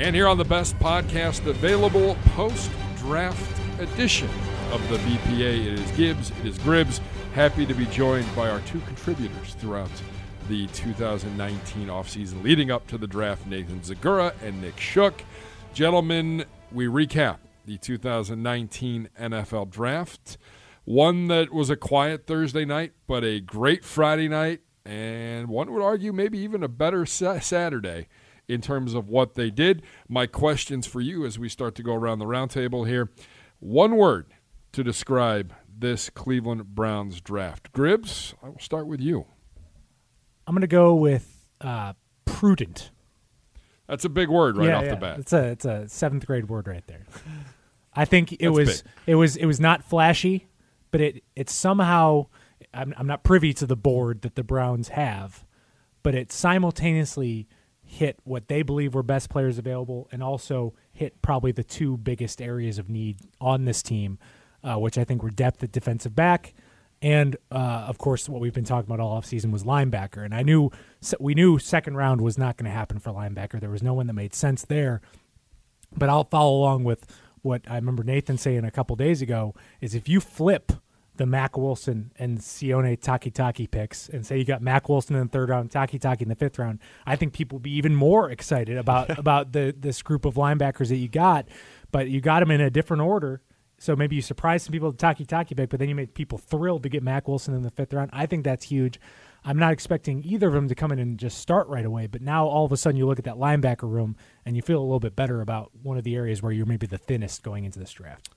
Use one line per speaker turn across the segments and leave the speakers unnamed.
And here on the best podcast available, post draft edition of the BPA, it is Gibbs, it is Gribbs. Happy to be joined by our two contributors throughout the 2019 offseason leading up to the draft, Nathan Zegura and Nick Shook. Gentlemen, we recap the 2019 NFL draft. One that was a quiet Thursday night, but a great Friday night, and one would argue maybe even a better Saturday in terms of what they did. My questions for you as we start to go around the roundtable here. One word to describe this Cleveland Browns draft. Gribbs, I will start with you.
I'm going to go with uh, prudent.
That's a big word right
yeah,
off
yeah.
the bat.
It's a it's a seventh grade word right there. I think it
That's
was
big.
it was it was not flashy, but it it somehow I'm I'm not privy to the board that the Browns have, but it simultaneously hit what they believe were best players available and also hit probably the two biggest areas of need on this team, uh, which I think were depth at defensive back. And uh, of course what we've been talking about all offseason was linebacker. And i knew we knew second round was not going to happen for linebacker. There was no one that made sense there. But i'll follow along with what i remember nathan saying a couple days ago is if you flip the Mack Wilson and Sione Takitaki picks and say you got Mack Wilson in the third round, Takitaki in the fifth round, I think people will be even more excited about about the this group of linebackers that you got. But you got them in a different order so maybe you surprised some people with Takitaki pick, but then you made people thrilled to get Mack Wilson in the fifth round. I think that's huge. I'm not expecting either of them to come in and just start right away, but now all of a sudden you look at that linebacker room and you feel a little bit better about one of the areas where you're maybe the thinnest going into this draft.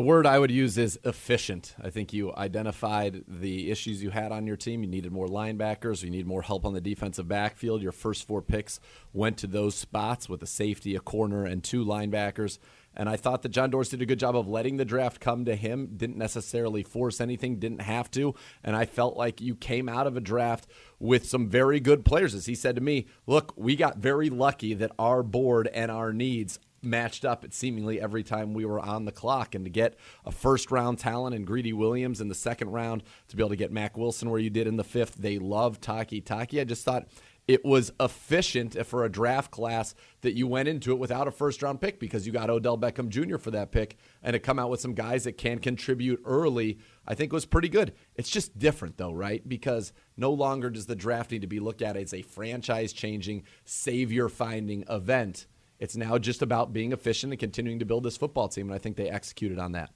The word I would use is efficient. I think you identified the issues you had on your team. You needed more linebackers. You need more help on the defensive backfield. Your first four picks went to those spots with a safety, a corner, and two linebackers. And I thought that John Dorsey did a good job of letting the draft come to him, didn't necessarily force anything, didn't have to. And I felt like you came out of a draft with some very good players. As he said to me, look, we got very lucky that our board and our needs matched up at seemingly every time we were on the clock. And to get a first round talent and Greedy Williams in the second round, to be able to get Mack Wilson where you did in the fifth, they love Takitaki. I just thought it was efficient for a draft class that you went into it without a first round pick because you got Odell Beckham Jr. for that pick and to come out with some guys that can contribute early, I think was pretty good. It's just different though, right? Because no longer does the draft need to be looked at as a franchise changing, savior finding event. It's now just about being efficient and continuing to build this football team, and I think they executed on that.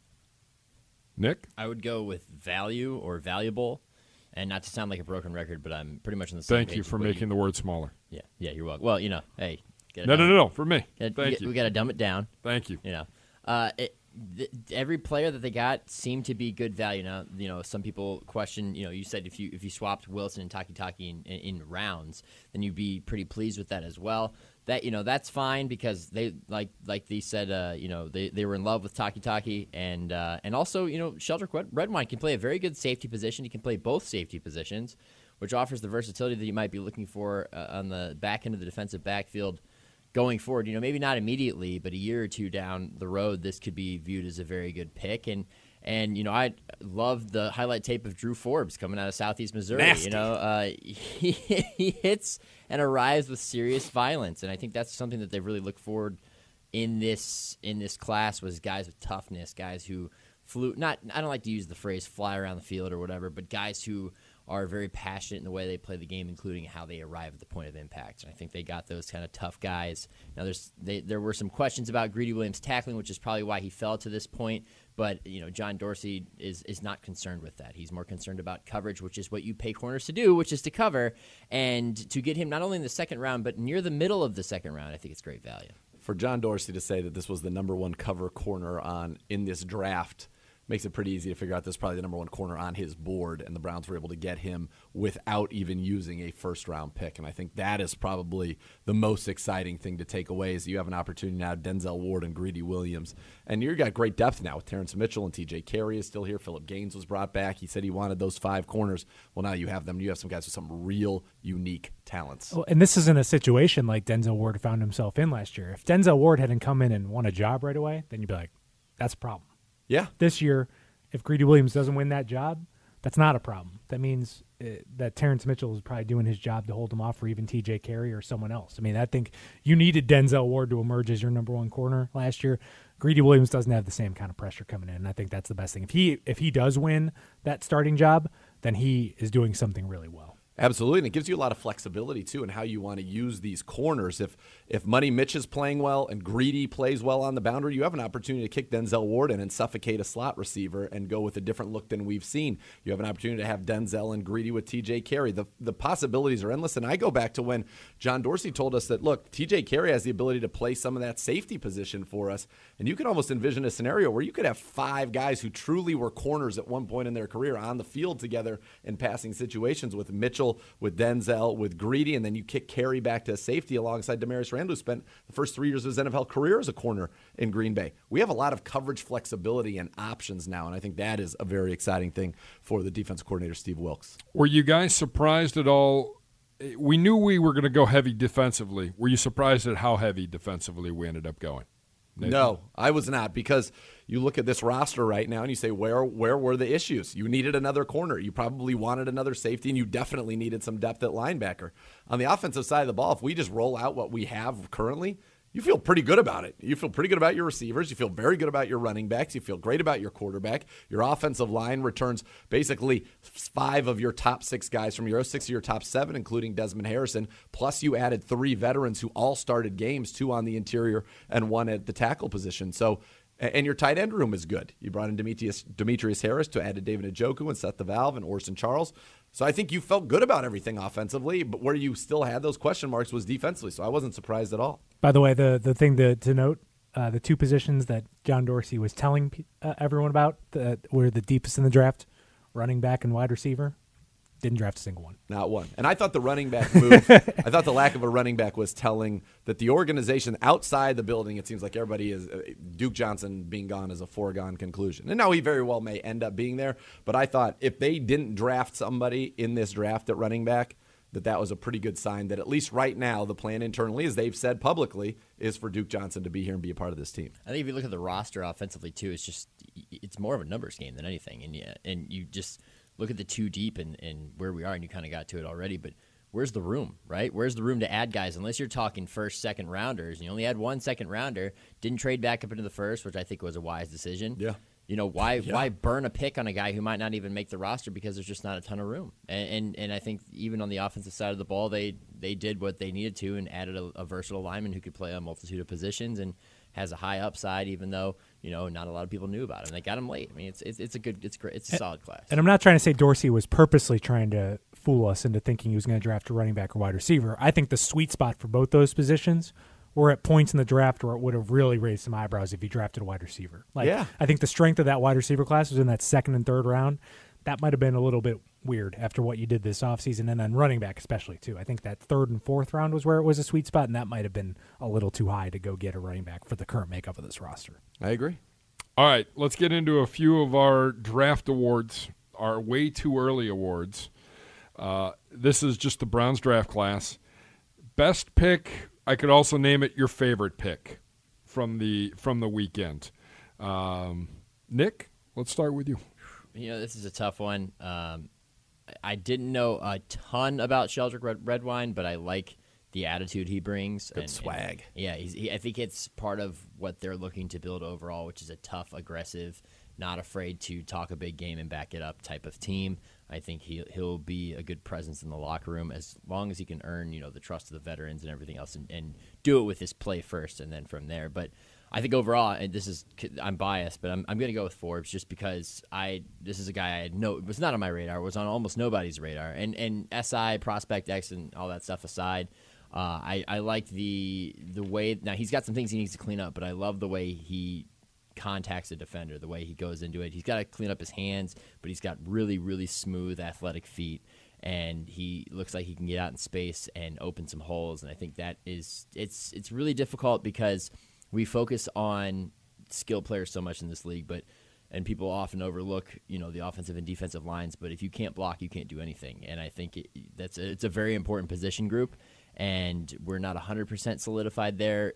Nick?
I would go with value or valuable. And not to sound like a broken record, but I'm pretty much on the same
Thank
page
you for
what
making the word smaller.
Yeah, yeah, you're welcome. Well, you know, hey, get it
No, no, no, no, for me.
Gotta-
Thank
we,
you.
We got to dumb it down.
Thank you.
You know, uh, it, th- every player that they got seemed to be good value. Now, you know, some people question. You know, you said if you if you swapped Wilson and Takitaki in, in, in rounds, then you'd be pretty pleased with that as well. That you know, that's fine because they like like they said. Uh, you know, they, they were in love with Takitaki, and uh, and also you know, Sheldrick Red- Redwine can play a very good safety position. He can play both safety positions, which offers the versatility that you might be looking for uh, on the back end of the defensive backfield going forward. You know, maybe not immediately, but a year or two down the road, this could be viewed as a very good pick. And and you know, I love the highlight tape of Drew Forbes coming out of Southeast Missouri.
Nasty.
You know, uh, he, he hits and arrives with serious violence, and I think that's something that they really look forward in this in this class was guys with toughness, guys who flew. Not I don't like to use the phrase "fly around the field" or whatever, but guys who are very passionate in the way they play the game, including how they arrive at the point of impact. And I think they got those kind of tough guys. Now, there's they, there were some questions about Greedy Williams tackling, which is probably why he fell to this point. But you know, John Dorsey is is not concerned with that. He's more concerned about coverage, which is what you pay corners to do, which is to cover. And to get him not only in the second round, but near the middle of the second round, I think it's great value.
For John Dorsey to say that this was the number one cover corner on in this draft makes it pretty easy to figure out this is probably the number one corner on his board, and the Browns were able to get him without even using a first round pick. And I think that is probably the most exciting thing to take away is you have an opportunity now, Denzel Ward and Greedy Williams. And you've got great depth now with Terrance Mitchell and TJ Carrie is still here. Philip Gaines was brought back. He said he wanted those five corners. Well, now you have them. You have some guys with some real unique talents.
Well, and this isn't a situation like Denzel Ward found himself in last year. If Denzel Ward hadn't come in and won a job right away, then you'd be like, that's a problem.
Yeah.
This year, if Greedy Williams doesn't win that job, That's not a problem. That means uh, that Terrance Mitchell is probably doing his job to hold him off for even TJ Carrie or someone else. I mean, I think you needed Denzel Ward to emerge as your number one corner last year. Greedy Williams doesn't have the same kind of pressure coming in. And I think that's the best thing. If he if he does win that starting job, then he is doing something really well.
Absolutely, and it gives you a lot of flexibility too in how you want to use these corners. If if Money Mitch is playing well and Greedy plays well on the boundary, you have an opportunity to kick Denzel Ward in and suffocate a slot receiver and go with a different look than we've seen. You have an opportunity to have Denzel and Greedy with TJ Carrie. The the possibilities are endless. And I go back to when John Dorsey told us that look, TJ Carrie has the ability to play some of that safety position for us, and you can almost envision a scenario where you could have five guys who truly were corners at one point in their career on the field together in passing situations with Mitchell with Denzel, with Greedy, and then you kick Carrie back to safety alongside Damarious Randall, who spent the first three years of his NFL career as a corner in Green Bay. We have a lot of coverage flexibility and options now, and I think that is a very exciting thing for the defense coordinator, Steve Wilks.
Were you guys surprised at all? We knew we were going to go heavy defensively. Were you surprised at how heavy defensively we ended up going?
Nathan? No, I was not because you look at this roster right now and you say where where were the issues? You needed another corner. You probably wanted another safety and you definitely needed some depth at linebacker. On the offensive side of the ball, if we just roll out what we have currently, you feel pretty good about it. You feel pretty good about your receivers. You feel very good about your running backs. You feel great about your quarterback. Your offensive line returns basically five of your top six guys from your six of your top seven, including Desmond Harrison. Plus, you added three veterans who all started games, two on the interior and one at the tackle position. So, and your tight end room is good. You brought in Demetrius, Demetrius Harris to add to David Njoku and Seth DeValve and Orson Charles. So I think you felt good about everything offensively, but where you still had those question marks was defensively. So I wasn't surprised at all.
By the way, the the thing to, to note, uh, the two positions that John Dorsey was telling uh, everyone about that were the deepest in the draft, running back and wide receiver. Didn't draft a single one.
Not one. And I thought the running back move, I thought the lack of a running back was telling that the organization outside the building, it seems like everybody is, uh, Duke Johnson being gone is a foregone conclusion. And now he very well may end up being there. But I thought if they didn't draft somebody in this draft at running back, that that was a pretty good sign that at least right now the plan internally, as they've said publicly, is for Duke Johnson to be here and be a part of this team.
I think if you look at the roster offensively too, it's just it's more of a numbers game than anything, and yeah, and you just look at the two deep and, and where we are, and you kind of got to it already, but where's the room, right? Where's the room to add guys? Unless you're talking first, second rounders, and you only had one second rounder, didn't trade back up into the first, which I think was a wise decision.
Yeah.
You know why? Yeah. Why burn a pick on a guy who might not even make the roster because there's just not a ton of room. And, and and, I think even on the offensive side of the ball, they they did what they needed to and added a, a versatile lineman who could play a multitude of positions and has a high upside, even though you know not a lot of people knew about him. They got him late. I mean, it's it's, it's a good, it's great, it's a and, solid class.
And I'm not trying to say Dorsey was purposely trying to fool us into thinking he was going to draft a running back or wide receiver. I think the sweet spot for both those positions were at points in the draft where it would have really raised some eyebrows if he drafted a wide receiver. Like,
yeah.
I think the strength of that wide receiver class was in that second and third round. That might have been a little bit weird after what you did this offseason and then running back especially too. I think that third and fourth round was where it was a sweet spot and that might have been a little too high to go get a running back for the current makeup of this roster.
I agree.
All right, let's get into a few of our draft awards, our way too early awards. Uh, this is just the Browns draft class. Best pick, I could also name it your favorite pick from the from the weekend. Um, Nick, let's start with you.
You know, this is a tough one. Um, I didn't know a ton about Sheldrick Red, Redwine, but I like the attitude he brings.
Good and, swag.
And, yeah, he, I think it's part of what they're looking to build overall, which is a tough, aggressive, not afraid to talk a big game and back it up type of team. I think he he'll be a good presence in the locker room as long as he can earn you know the trust of the veterans and everything else, and, and do it with his play first, and then from there. But I think overall, and this is I'm biased, but I'm I'm going to go with Forbes just because I this is a guy I had no it was not on my radar, was on almost nobody's radar, and and SI Prospect X and all that stuff aside, uh, I I like the the way now he's got some things he needs to clean up, but I love the way he contacts a defender, the way he goes into it. He's got to clean up his hands, but he's got really really smooth athletic feet and he looks like he can get out in space and open some holes and I think that is it's it's really difficult because we focus on skill players so much in this league, but and people often overlook you know the offensive and defensive lines. But if you can't block, you can't do anything. And I think it, that's a, it's a very important position group, and we're not 100% solidified there.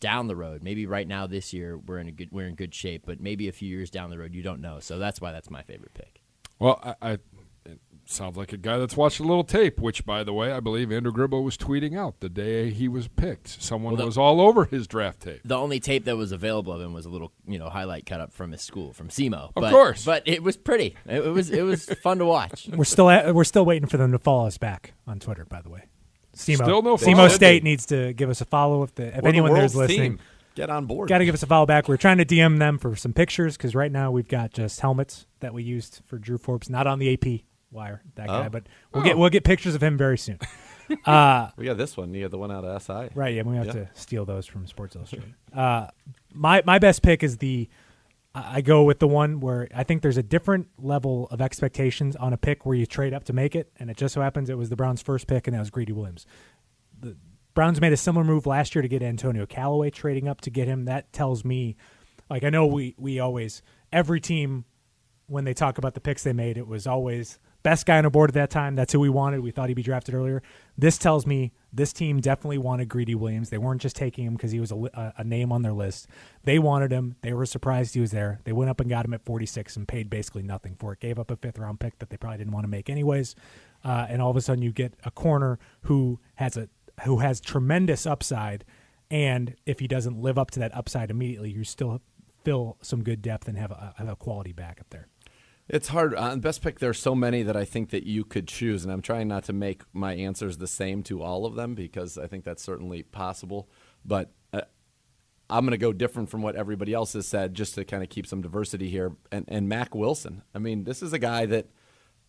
Down the road, maybe right now this year we're in a good we're in good shape, but maybe a few years down the road you don't know. So that's why that's my favorite pick.
Well, I, I sounds like a guy that's watched a little tape. Which, by the way, I believe Andrew Gribble was tweeting out the day he was picked. Someone
Well, the-
was all over his draft tape.
The only tape that was available of him was a little, you know, highlight cut up from his school, from SEMO.
Of
but,
course.
but it was pretty. It, it was it was fun to watch.
We're still at, we're still waiting for them to follow us back on Twitter. By the way, SEMO,
Still no
SEMO. State needs to give us a follow. If the if
We're the
anyone there's listening,
team. get on board.
got to give us a follow back. We're trying to DM them for some pictures because right now we've got just helmets that we used for Drew Forbes, not on the AP wire that guy,
Oh.
but we'll get we'll get pictures of him very soon. Uh,
we got this one. You got the one out of SI.
Right, yeah, we have to steal those from Sports Illustrated. uh, my my best pick is the I I go with the one where I think there's a different level of expectations on a pick where you trade up to make it, and it just so happens it was the Browns' first pick, and that was Greedy Williams. The Browns made a similar move last year to get Antonio Callaway, trading up to get him. That tells me, like I know we we always every team when they talk about the picks they made, it was always best guy on the board at that time. That's who we wanted. We thought he'd be drafted earlier. This tells me this team definitely wanted Greedy Williams. They weren't just taking him because he was a, a, name on their list. They wanted him. They were surprised he was there. They went up and got him at 46 and paid basically nothing for it. Gave up a fifth round pick that they probably didn't want to make anyways. Uh, and all of a sudden, you get a corner who has a who has tremendous upside. And if he doesn't live up to that upside immediately, you still fill some good depth and have a, have a quality back up there.
It's hard. On best pick, there's so many that I think that you could choose, and I'm trying not to make my answers the same to all of them because I think that's certainly possible. But uh, I'm going to go different from what everybody else has said, just to kind of keep some diversity here. And, and Mack Wilson. I mean, this is a guy that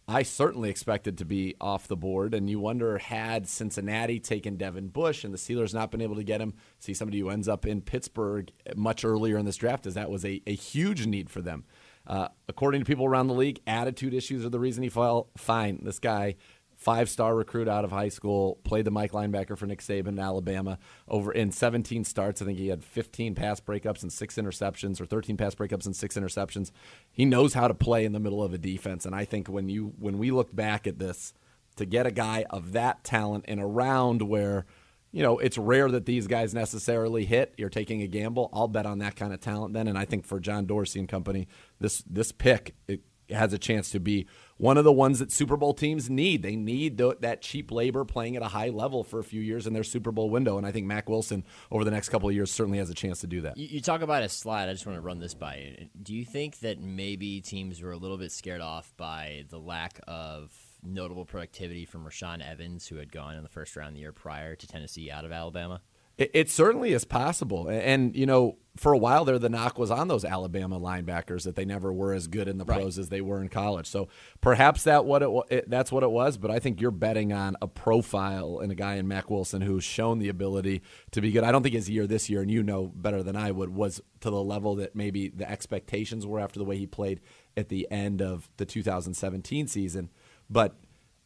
I certainly expected to be off the board, and you wonder had Cincinnati taken Devin Bush and the Steelers not been able to get him, see somebody who ends up in Pittsburgh much earlier in this draft, as that was a, a huge need for them. Uh, according to people around the league, attitude issues are the reason he fell. Fine, this guy, five star recruit out of high school, played the Mike linebacker for Nick Saban in Alabama. Over in 17 starts, I think he had 15 pass breakups and six interceptions, or 13 pass breakups and six interceptions. He knows how to play in the middle of a defense, and I think when you when we look back at this, to get a guy of that talent in a round where you know, it's rare that these guys necessarily hit. You're taking a gamble. I'll bet on that kind of talent then. And I think for John Dorsey and company, this this pick it has a chance to be one of the ones that Super Bowl teams need. They need th- that cheap labor playing at a high level for a few years in their Super Bowl window. And I think Mack Wilson over the next couple of years certainly has a chance to do that.
You, you talk about a slide. I just want to run this by you. Do you think that maybe teams were a little bit scared off by the lack of notable productivity from Rashaan Evans, who had gone in the first round the year prior to Tennessee out of Alabama?
It, it certainly is possible. And, and, you know, for a while there, the knock was on those Alabama linebackers that they never were as good in the pros as they were in college. So perhaps that what it, it that's what it was. But I think you're betting on a profile and a guy in Mack Wilson who's shown the ability to be good. I don't think his year this year, and you know better than I would, was to the level that maybe the expectations were after the way he played at the end of the 2017 season. But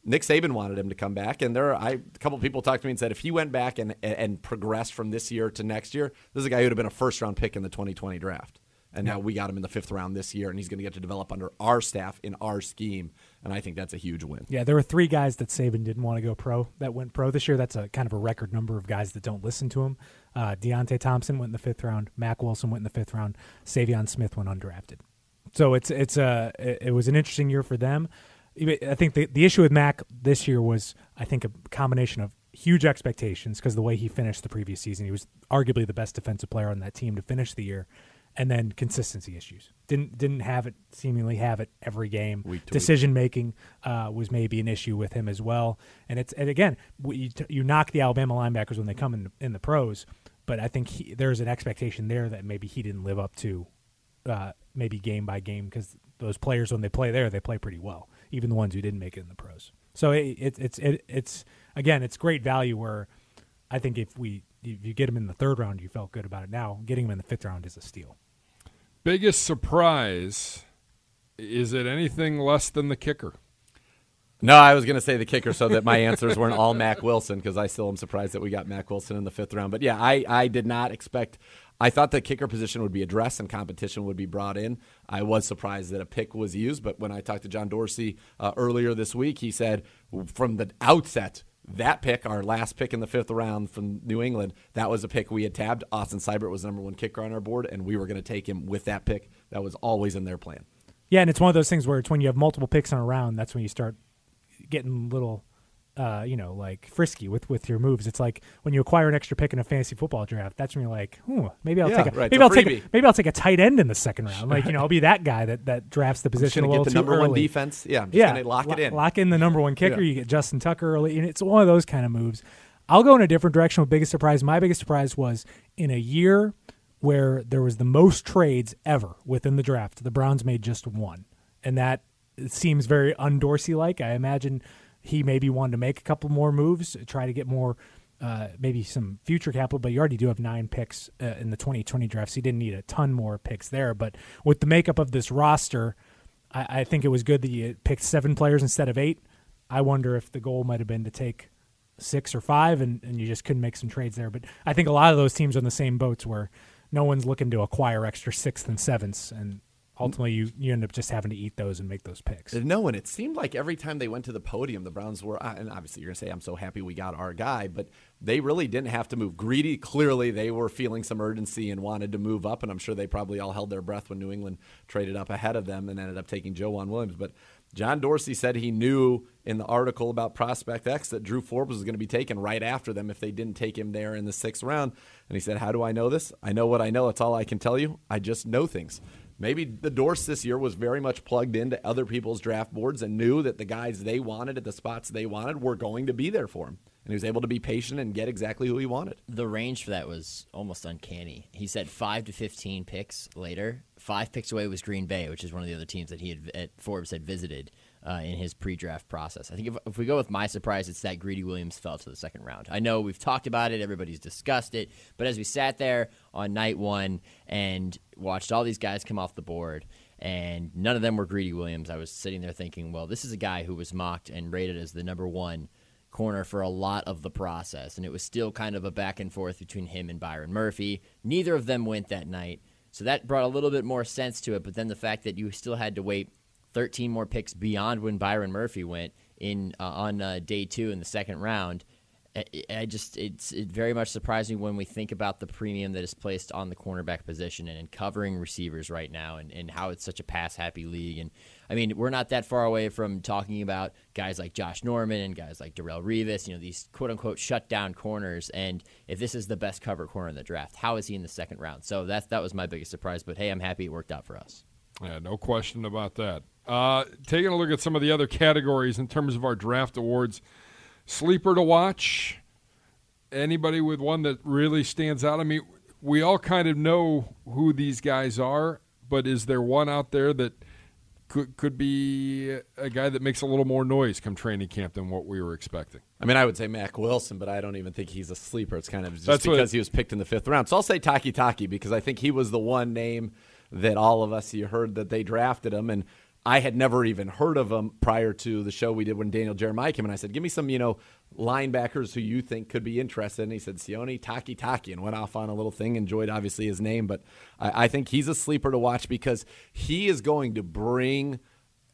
Nick Saban wanted him to come back, and there are I, a couple of people talked to me and said if he went back and and progressed from this year to next year, this is a guy who would have been a first round pick in the 2020 draft. And now we got him in the fifth round this year, and he's going to get to develop under our staff in our scheme, and I think that's a huge win.
Yeah, there were three guys that Saban didn't want to go pro that went pro this year. That's a kind of a record number of guys that don't listen to him. Uh, Deionte Thompson went in the fifth round. Mack Wilson went in the fifth round. Saivion Smith went undrafted. So it's it's a it was an interesting year for them. I think the the issue with Mack this year was I think a combination of huge expectations because the way he finished the previous season, he was arguably the best defensive player on that team to finish the year, and then consistency issues. Didn't didn't have it seemingly have it every game.
Week to week.
Decision making uh, was maybe an issue with him as well. And it's and again you, t- you knock the Alabama linebackers when they come in in the pros, but I think he, there's an expectation there that maybe he didn't live up to, uh, maybe game by game because those players when they play there they play pretty well, even the ones who didn't make it in the pros. So it, it, it's it, it's again it's great value where I think if we if you get him in the third round you felt good about it. Now getting him in the fifth round is a steal.
Biggest surprise is it anything less than the kicker?
No, I was going to say the kicker so that my answers weren't all Mack Wilson because I still am surprised that we got Mack Wilson in the fifth round. But yeah, I, I did not expect. I thought the kicker position would be addressed and competition would be brought in. I was surprised that a pick was used, but when I talked to John Dorsey uh, earlier this week, he said from the outset that pick, our last pick in the fifth round from New England, that was a pick we had tabbed. Austin Seibert was the number one kicker on our board, and we were going to take him with that pick. That was always in their plan.
Yeah, and it's one of those things where it's when you have multiple picks in a round, that's when you start getting little, uh, you know, like frisky with with your moves. It's like when you acquire an extra pick in a fantasy football draft. That's when you're like, hmm, maybe I'll
Yeah,
take a,
right,
maybe
a
I'll take a, maybe I'll take a tight end in the second round. Like you know, I'll be that guy that that drafts the
Just
position a
going to
little
get the
too
number one
early.
defense. Yeah, I'm just
yeah,
to lock
lo-
it in.
Lock in the number one kicker.
Yeah.
You get Justin Tucker early, and it's one of those kind of moves. I'll go in a different direction with biggest surprise. My biggest surprise was in a year where there was the most trades ever within the draft. The Browns made just one, and that seems very undorsey like. I imagine he maybe wanted to make a couple more moves, try to get more. Uh, maybe some future capital, but you already do have nine picks uh, in the 2020 draft, so you didn't need a ton more picks there. But with the makeup of this roster, I, I think it was good that you picked seven players instead of eight. I wonder if the goal might have been to take six or five, and, and you just couldn't make some trades there. But I think a lot of those teams are in the same boats where no one's looking to acquire extra sixth and sevenths, and ultimately you, you end up just having to eat those and make those picks.
No, and it seemed like every time they went to the podium, the Browns were, and obviously you're going to say, I'm so happy we got our guy, but they really didn't have to move. Greedy, clearly, they were feeling some urgency and wanted to move up, and I'm sure they probably all held their breath when New England traded up ahead of them and ended up taking Joe Williams. But John Dorsey said he knew in the article about Prospect X that Drew Forbes was going to be taken right after them if they didn't take him there in the sixth round. And he said, How do I know this? I know what I know. It's all I can tell you. I just know things. Maybe the Dorse this year was very much plugged into other people's draft boards and knew that the guys they wanted at the spots they wanted were going to be there for him. And he was able to be patient and get exactly who he wanted.
The range for that was almost uncanny. He said five to fifteen picks later. Five picks away was Green Bay, which is one of the other teams that he had at Forbes had visited uh, in his pre-draft process. I think if, if we go with my surprise, it's that Greedy Williams fell to the second round. I know we've talked about it, everybody's discussed it, but as we sat there on night one and watched all these guys come off the board, and none of them were Greedy Williams, I was sitting there thinking, well, this is a guy who was mocked and rated as the number one corner for a lot of the process, and it was still kind of a back and forth between him and Byron Murphy. Neither of them went that night, so that brought a little bit more sense to it. But then the fact that you still had to wait 13 more picks beyond when Byron Murphy went in uh, on uh, day two in the second round. I, I just it's it very much surprised me when we think about the premium that is placed on the cornerback position and in covering receivers right now and, and how it's such a pass happy league and I mean we're not that far away from talking about guys like Josh Norman and guys like Darrelle Revis you know these quote unquote shut down corners and if this is the best cover corner in the draft how is he in the second round so that that was my biggest surprise but hey I'm happy it worked out for us.
Yeah, no question about that. Uh, taking a look at some of the other categories in terms of our draft awards, sleeper to watch. Anybody with one that really stands out? I mean, we all kind of know who these guys are, but is there one out there that could could be a guy that makes a little more noise come training camp than what we were expecting?
I mean, I would say Mack Wilson, but I don't even think he's a sleeper. It's kind of just
That's
because he was picked in the fifth round. So I'll say Takitaki because I think he was the one name that all of us you heard that they drafted him, and I had never even heard of him prior to the show we did when Daniel Jeremiah came, and I said, "Give me some, you know, linebackers who you think could be interested." And he said, "Sione Takitaki," and went off on a little thing. Enjoyed obviously his name, but I, I think he's a sleeper to watch because he is going to bring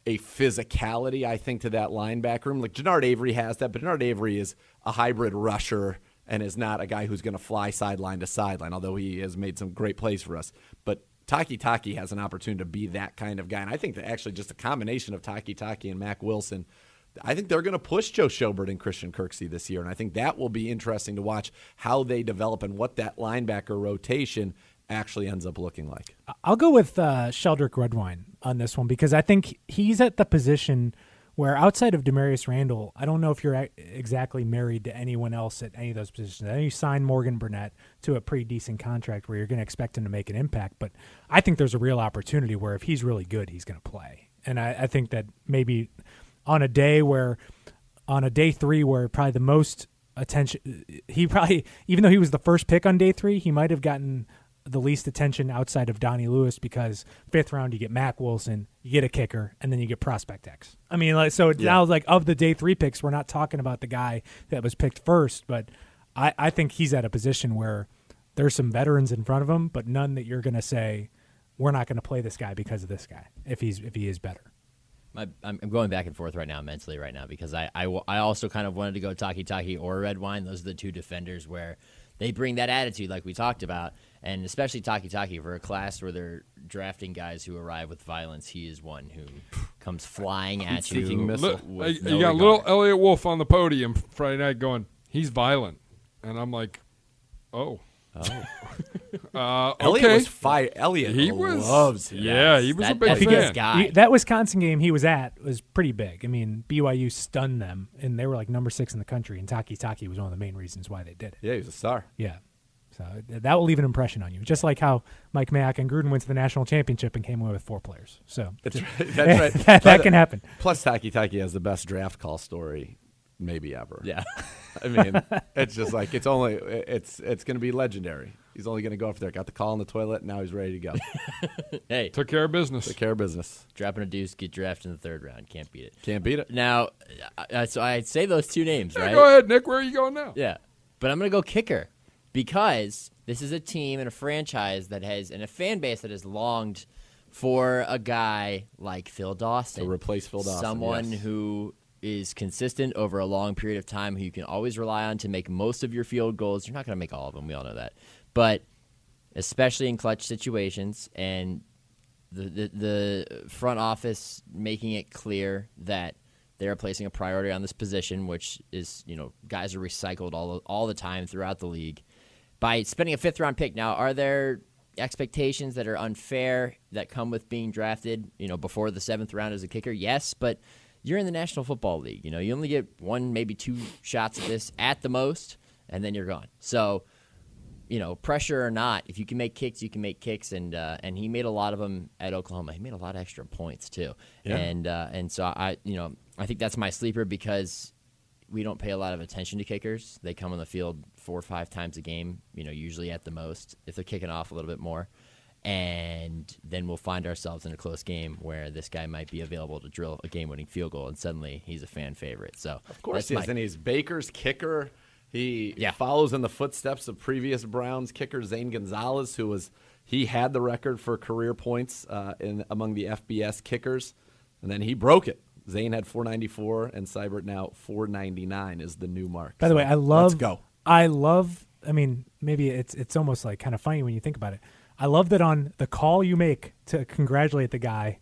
a physicality, I think, to that linebacker room. Like Genard Avery has that, but Genard Avery is a hybrid rusher and is not a guy who's going to fly sideline to sideline, although he has made some great plays for us. But Takitaki has an opportunity to be that kind of guy. And I think that actually just a combination of Takitaki and Mack Wilson, I think they're going to push Joe Schobert and Christian Kirksey this year. And I think that will be interesting to watch how they develop and what that linebacker rotation actually ends up looking like.
I'll go with uh, Sheldrick Redwine on this one because I think he's at the position where outside of Damarious Randall, I don't know if you're exactly married to anyone else at any of those positions. I know you signed Morgan Burnett to a pretty decent contract where you're going to expect him to make an impact, but I think there's a real opportunity where if he's really good, he's going to play. And I, I think that maybe on a day where, on a day three where probably the most attention, he probably, even though he was the first pick on day three, he might have gotten the least attention outside of Donnie Lewis because fifth round you get Mack Wilson, you get a kicker, and then you get prospect X. I mean, like so it's now like of the day three picks, we're not talking about the guy that was picked first, but I, I think he's at a position where there's some veterans in front of him, but none that you're gonna say we're not gonna play this guy because of this guy if he's if he is better.
My, I'm I'm going back and forth right now mentally right now because I, I, I also kind of wanted to go Takitaki or Redwine. Those are the two defenders where they bring that attitude like we talked about, and especially Takitaki for a class where they're drafting guys who arrive with violence. He is one who comes flying at you.
missile.
Li-
with
you
no
got
regard.
little Eliot Wolf on the podium Friday night going, he's violent. And I'm like, oh. uh,
Eliot
okay.
was fire. Eliot
He was.
loves him.
Yeah, he was a big
that's
fan.
his guy.
He- that Wisconsin game he was at was pretty big. I mean, BYU stunned them, and they were like number six in the country. And Takitaki was one of the main reasons why they did it.
Yeah, he was a star.
Yeah. So th- that will leave an impression on you, just like how Mike Mayock and Gruden went to the national championship and came away with four players. So
That's
just-
right. That's right.
that, that can happen.
Plus, Takitaki has the best draft call story, maybe ever.
Yeah.
I mean, it's just like it's only it's it's going to be legendary. He's only going to go up there. Got the call in the toilet. Now he's ready to go.
hey,
Took care of business.
Take care of business.
dropping a deuce, get drafted in the third round. Can't beat it.
Can't beat it.
Now, uh, so I say those two names,
Yeah,
right?
Go ahead, Nick. Where are you going now?
Yeah. But I'm going to go kicker because this is a team and a franchise that has, and a fan base that has longed for a guy like Phil Dawson.
To replace Phil Dawson,
Someone
yes.
who is consistent over a long period of time, who you can always rely on to make most of your field goals. You're not going to make all of them. We all know that. But especially in clutch situations and the, the, the front office making it clear that they're placing a priority on this position, which is, you know, guys are recycled all, all the time throughout the league. By spending a fifth round pick, now, are there expectations that are unfair that come with being drafted, you know, before the seventh round as a kicker? Yes, but you're in the National Football League. You know, you only get one, maybe two shots at this at the most, and then you're gone. So, you know, pressure or not, if you can make kicks, you can make kicks, and uh, and he made a lot of them at Oklahoma. He made a lot of extra points too,
Yeah.
and uh, and so I, you know, I think that's my sleeper because we don't pay a lot of attention to kickers. They come on the field four or five times a game, you know, usually at the most if they're kicking off a little bit more. And then we'll find ourselves in a close game where this guy might be available to drill a game-winning field goal, and suddenly he's a fan favorite. So
Of course
that's
he
my-
is. And he's Baker's kicker. He
Yeah.
follows in the footsteps of previous Browns kicker Zane Gonzalez, who was he had the record for career points uh, in among the FBS kickers, and then he broke it. Zane had 494, and Seibert now 499 is the new mark.
By the
So,
way, I love.
Let's go.
I love. I mean, maybe it's it's almost like kind of funny when you think about it. I love that on the call you make to congratulate the guy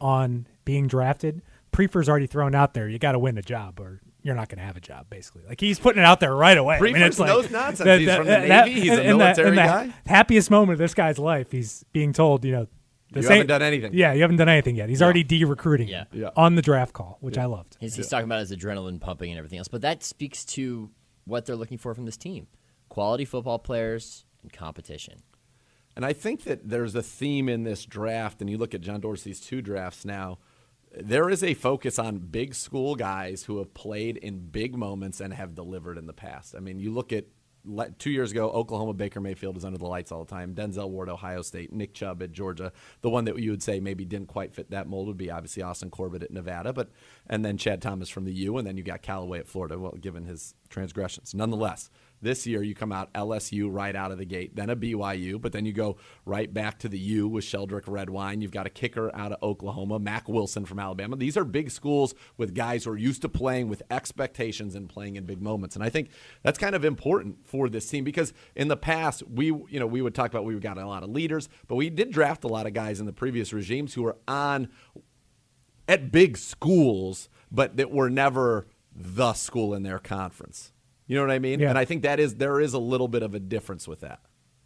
on being drafted, Prefer's already thrown out there. You got to win the job, or you're not going to have a job. Basically, like he's putting it out there right away. I mean,
Prefer's
it's like,
knows nonsense. He's from the Navy. He's a
in the-
military
in the
guy.
Happiest moment of this guy's life. He's being told, you know,
You
this
haven't done anything.
Yeah, you haven't done anything yet. He's already de-recruiting
Yeah.
Yeah.
on the draft call, which I loved.
He's, he's talking about his adrenaline pumping and everything else, but that speaks to what they're looking for from this team: quality football players and competition.
And I think that there's a theme in this draft, and you look at John Dorsey's two drafts now. There is a focus on big school guys who have played in big moments and have delivered in the past. I mean, you look at two years ago, Oklahoma Baker Mayfield was under the lights all the time. Denzel Ward, Ohio State, Nick Chubb at Georgia. The one that you would say maybe didn't quite fit that mold would be obviously Austin Corbett at Nevada, but and then Chad Thomas from the U, and then you got Callaway at Florida. Well, given his transgressions, nonetheless, this year you come out LSU right out of the gate, then a BYU, but then you go right back to the U with Sheldrick Redwine. You've got a kicker out of Oklahoma, Mack Wilson from Alabama. These are big schools with guys who are used to playing with expectations and playing in big moments. And I think that's kind of important for this team because in the past we you know we would talk about we got a lot of leaders, but we did draft a lot of guys in the previous regimes who were on at big schools, but that were never the school in their conference. You know what I mean?
Yeah.
And I think that is there is a little bit of a difference with that.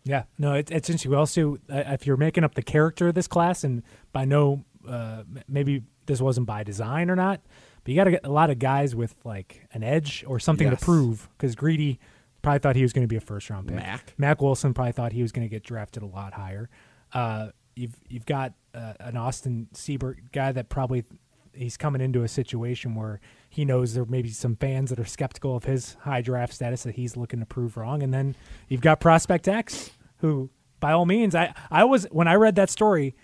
Yeah, no, it, it's interesting. We also, uh, if you're making up the character of this class, and by no, uh, maybe this wasn't by design or not, but you got to get a lot of guys with like an edge or something
Yes.
to prove. Because Greedy probably thought he was going to be a first round pick.
Mack.
Mack Wilson probably thought he was going to get drafted a lot higher. Uh, you've you've got uh, an Austin Seibert guy that probably he's coming into a situation where he knows there may be some fans that are skeptical of his high draft status that he's looking to prove wrong. And then you've got Prospect X, who by all means, I, I was when I read that story,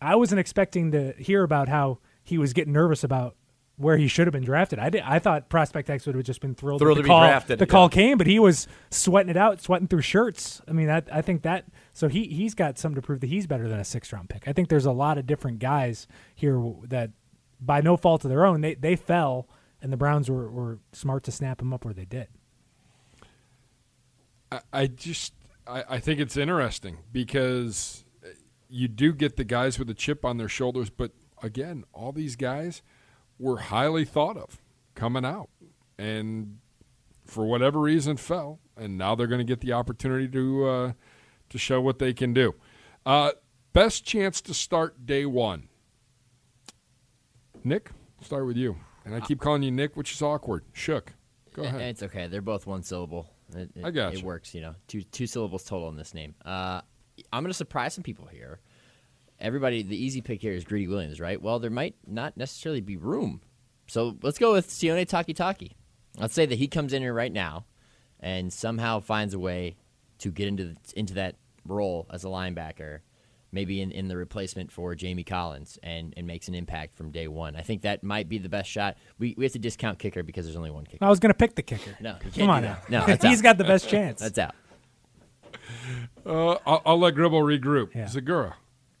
I wasn't expecting to hear about how he was getting nervous about where he should have been drafted. I did, I thought Prospect X would have just been thrilled,
Thrilled
the
to be
call,
drafted,
The call
yeah.
came, but he was sweating it out, sweating through shirts. I mean, that I think that so he he's got something to prove that he's better than a six round pick. I think there's a lot of different guys here that, by no fault of their own, they they fell, and the Browns were, were smart to snap them up where they did.
I, I just I, I think it's interesting because you do get the guys with a chip on their shoulders, but again, all these guys were highly thought of coming out, and for whatever reason fell, and now they're going to get the opportunity to uh, to show what they can do. Uh, best chance to start day one. Nick, start with you, and I keep calling you Nick, which is awkward. Shook, go ahead.
It's okay. They're both one syllable. It, it,
I got
It works, you know. Two two syllables total in this name. Uh, I'm going to surprise some people here. Everybody, the easy pick here is Greedy Williams, right? Well, there might not necessarily be room. So let's go with Sione Takitaki. Let's say that he comes in here right now and somehow finds a way to get into the, into that role as a linebacker, maybe in, in the replacement for Jamie Collins, and, and makes an impact from day one. I think that might be the best shot. We, we have to discount kicker because there's only one kicker.
I was going to pick the kicker.
No,
come on now.
No,
he's got the best chance.
That's out.
Uh, I'll, I'll let Gribble regroup.
Yeah.
Zegura.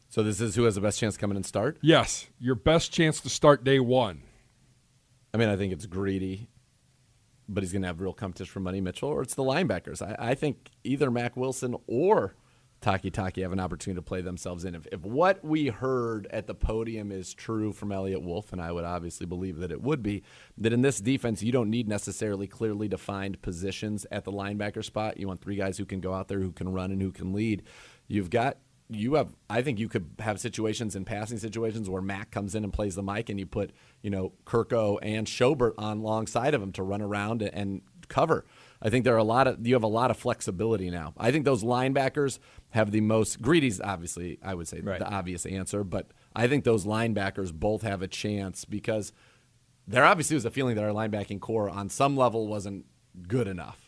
So this is who has the best chance to come in and start.
Yes, your best chance to start day one.
I mean, I think it's greedy, but he's going to have real competition from Money Mitchell, or it's the linebackers. I, I think either Mack Wilson or Takitaki have an opportunity to play themselves in. If, if what we heard at the podium is true from Eliot Wolf, and I would obviously believe that it would be, that in this defense, you don't need necessarily clearly defined positions at the linebacker spot. You want three guys who can go out there, who can run, and who can lead. You've got you have I think you could have situations in passing situations where Mack comes in and plays the Mike and you put, you know, Kirko and Schobert on alongside of him to run around and cover. I think there are a lot of you have a lot of flexibility now. I think those linebackers have the most greedy's obviously I would say
Right.
the obvious answer, but I think those linebackers both have a chance because there obviously was a feeling that our linebacking corps on some level wasn't good enough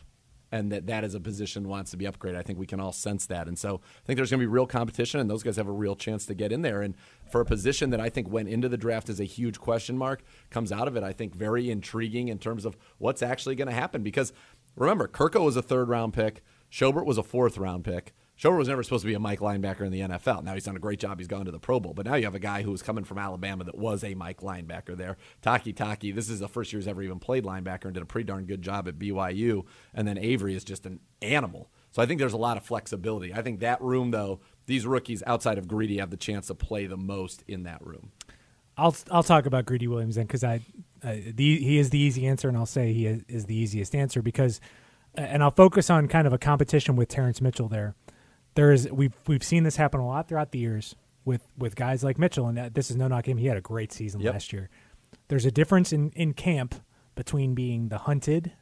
and that that is a position wants to be upgraded. I think we can all sense that. And so I think there's going to be real competition and those guys have a real chance to get in there and for a position that I think went into the draft as a huge question mark comes out of it I think very intriguing in terms of what's actually going to happen because remember Kirko was a third round pick, Schobert was a fourth round pick. Schobert was never supposed to be a Mike linebacker in the NFL. Now he's done a great job. He's gone to the Pro Bowl. But now you have a guy who was coming from Alabama that was a Mike linebacker there. Takitaki, this is the first year he's ever even played linebacker and did a pretty darn good job at BYU. And then Avery is just an animal. So I think there's a lot of flexibility. I think that room, though, these rookies outside of Greedy have the chance to play the most in that room.
I'll I'll talk about Greedy Williams then because I the he is the easy answer and I'll say he is, is the easiest answer because and I'll focus on kind of a competition with Terrance Mitchell there. There is we've we've seen this happen a lot throughout the years with with guys like Mitchell and that, this is no knock him he had a great season
Yep.
last year. There's a difference in in camp between being the hunted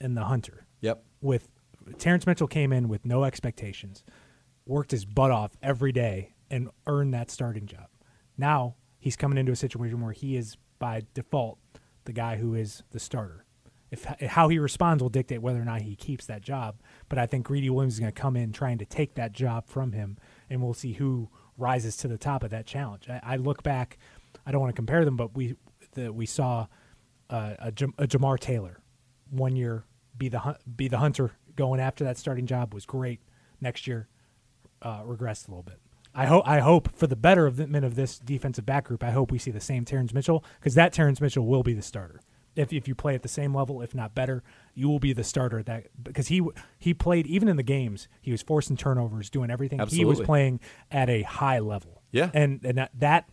and the hunter
Yep.
with Terrance Mitchell came in with no expectations, worked his butt off every day, and earned that starting job. Now he's coming into a situation where he is by default the guy who is the starter. If how he responds will dictate whether or not he keeps that job. But I think Greedy Williams is going to come in trying to take that job from him, and we'll see who rises to the top of that challenge. I, I look back. I don't want to compare them, but we the, we saw uh, a, Jam- a Jamar Taylor one year be the be the hunter going after that starting job was great. Next year, uh, regressed a little bit. I hope I hope for the betterment of this defensive back group, I hope we see the same Terrance Mitchell because that Terrance Mitchell will be the starter. If if you play at the same level, if not better, you will be the starter. That because he he played even in the games, he was forcing turnovers, doing everything. He was playing at a high level.
Yeah.
and and that, that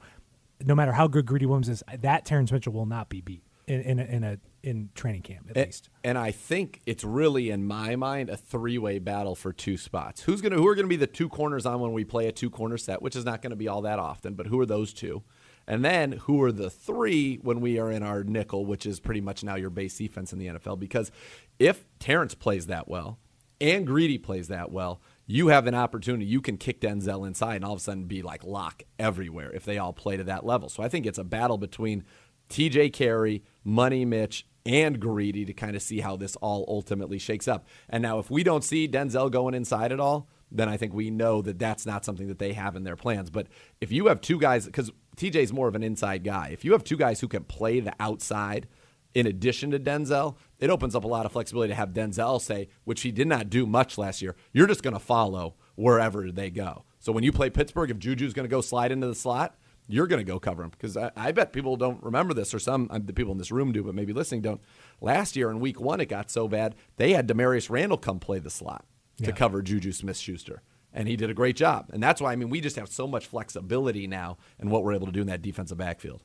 no matter how good Greedy Williams is, that Terrance Mitchell will not be beat in in a, in, a, in training camp at
And,
least.
and I think it's really, in my mind, a three-way battle for two spots. Who's gonna who are gonna be the two corners on when we play a two-corner set, which is not gonna be all that often, but who are those two? And then who are the three when we are in our nickel, which is pretty much now your base defense in the NFL? Because if Terrance plays that well and Greedy plays that well, you have an opportunity. You can kick Denzel inside and all of a sudden be like lock everywhere if they all play to that level. So I think it's a battle between TJ Carrie, Money Mitch, and Greedy to kind of see how this all ultimately shakes up. And now, if we don't see Denzel going inside at all, then I think we know that that's not something that they have in their plans. But if you have two guys, because TJ's more of an inside guy, if you have two guys who can play the outside in addition to Denzel, it opens up a lot of flexibility to have Denzel say, which he did not do much last year, you're just going to follow wherever they go. So when you play Pittsburgh, if Juju's going to go slide into the slot, you're going to go cover him because I, I bet people don't remember this, or some uh, the people in this room do, but maybe listening don't. Last year in Week One, it got so bad they had Damarious Randall come play the slot, to cover Juju Smith Schuster. And he did a great job. And that's why, I mean, we just have so much flexibility now in what we're able to do in that defensive backfield.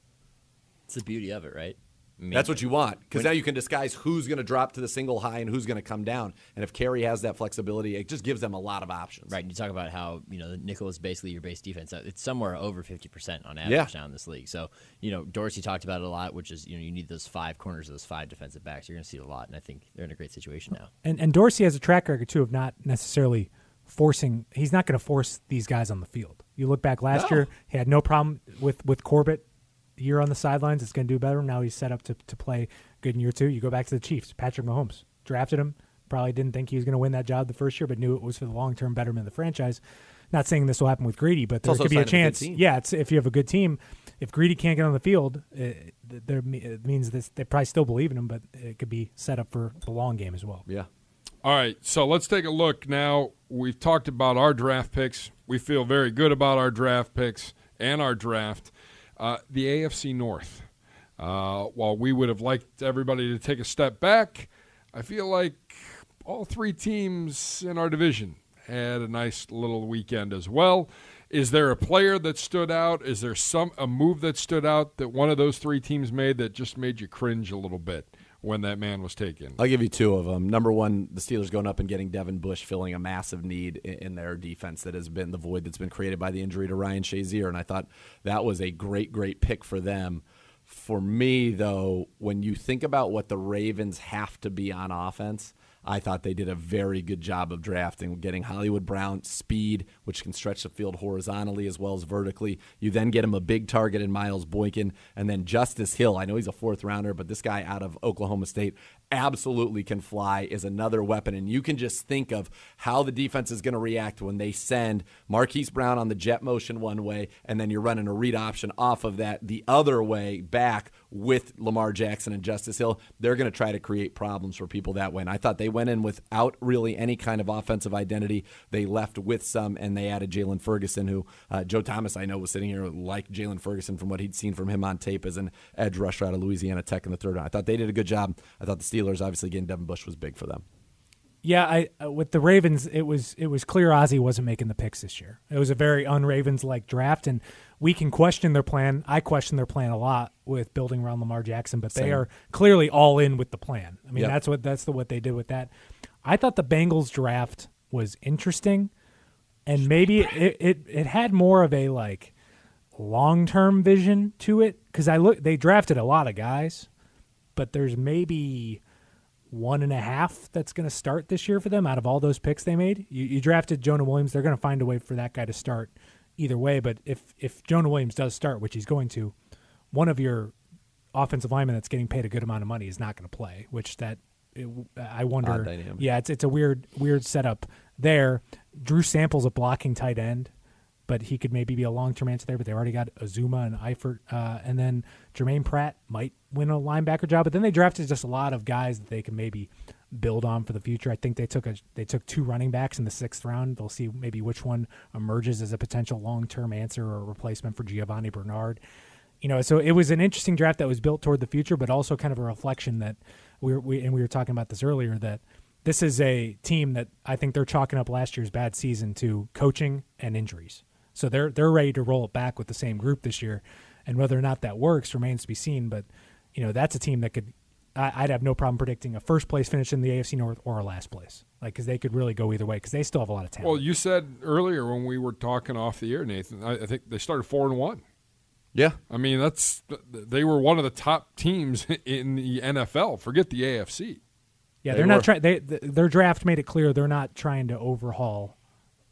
It's the beauty of it, right? I mean,
That's what you want because now you can disguise who's going to drop to the single high and who's going to come down. And if Carrie has that flexibility, it just gives them a lot of options.
Right, you talk about how you know the nickel is basically your base defense. Uh, It's somewhere over fifty percent on average
Yeah.
now in this league. So you know Dorsey talked about it a lot, which is you know you need those five corners, of those five defensive backs. You're going to see it a lot, and I think they're in a great situation now.
And and Dorsey has a track record too of not necessarily forcing. He's not going to force these guys on the field. You look back last
No.
year, he had no problem with with Corbett. Year on the sidelines, it's going to do better. Now he's set up to to play good in year two. You go back to the Chiefs. Patrick Mahomes drafted him. Probably didn't think he was going to win that job the first year, but knew it was for the long term betterment of the franchise. Not saying this will happen with Greedy, but there could be a
of a
chance. yeah, it's if you have a good team. If Greedy can't get on the field, eh, it, there it means this, they probably still believe in him, but it could be set up for the long game as well.
Yeah.
All right, so let's take a look now. We've talked about our draft picks. We feel very good about our draft picks and our draft. Uh, the AFC North. Uh, while we would have liked everybody to take a step back, I feel like all three teams in our division had a nice little weekend as well. Is there a player that stood out? Is there some a move that stood out that one of those three teams made that just made you cringe a little bit when that man was taken?
I'll give you two of them. Number one, the Steelers going up and getting Devin Bush, filling a massive need in, their defense that has been the void that's been created by the injury to Ryan Shazier. And I thought that was a great, great pick for them. For me, though, when you think about what the Ravens have to be on offense, I thought they did a very good job of drafting, getting Hollywood Brown speed, which can stretch the field horizontally as well as vertically. You then get him a big target in Miles Boykin, and then Justice Hill. I know he's a fourth rounder, but this guy out of Oklahoma State absolutely can fly, is another weapon. And you can just think of how the defense is going to react when they send Marquise Brown on the jet motion one way, and then you're running a read option off of that the other way back with Lamar Jackson and Justice Hill. They're going to try to create problems for people that way. And I thought they went in without really any kind of offensive identity. They left with some, and they added Jaylon Ferguson, who uh, Joe Thomas, I know, was sitting here like Jaylon Ferguson from what he'd seen from him on tape as an edge rusher out of Louisiana Tech in the third round. I thought they did a good job. I thought the Steelers, obviously, getting Devin Bush was big for them.
Yeah, I uh, with the Ravens, it was it was clear Ozzie wasn't making the picks this year. It was a very un-Ravens like draft, and we can question their plan. I question their plan a lot with building around Lamar Jackson, but they are clearly all in with the plan. I mean,
Yep.
that's what that's the what they did with that. I thought the Bengals draft was interesting, and maybe it it, it had more of a like long term vision to it because I look they drafted a lot of guys, but there's maybe one and a half that's going to start this year for them out of all those picks they made. You, you drafted Jonah Williams; they're going to find a way for that guy to start either way. But if if Jonah Williams does start, which he's going to, one of your offensive linemen that's getting paid a good amount of money is not going to play. Which that it, I wonder. Yeah, it's it's a weird weird setup there. Drew Sample's a blocking tight end but he could maybe be a long term answer there. But they already got Uzomah and Eifert, uh, and then Jermaine Pratt might win a linebacker job. But then they drafted just a lot of guys that they can maybe build on for the future. I think they took a they took two running backs in the sixth round. They'll see maybe which one emerges as a potential long term answer or replacement for Giovani Bernard. You know, so it was an interesting draft that was built toward the future, but also kind of a reflection that we were, we and we were talking about this earlier that this is a team that I think they're chalking up last year's bad season to coaching and injuries. So they're they're ready to roll it back with the same group this year, and whether or not that works remains to be seen. But you know that's a team that could I, I'd have no problem predicting a first place finish in the AFC North or a last place, like because they could really go either way because they still have a lot of talent.
Well, you said earlier when we were talking off the air, Nathan. I, I think they started four and one.
Yeah.
I mean, that's they were one of the top teams in the NFL. Forget the AFC.
yeah,
they
they're not trying. They their draft made it clear they're not trying to overhaul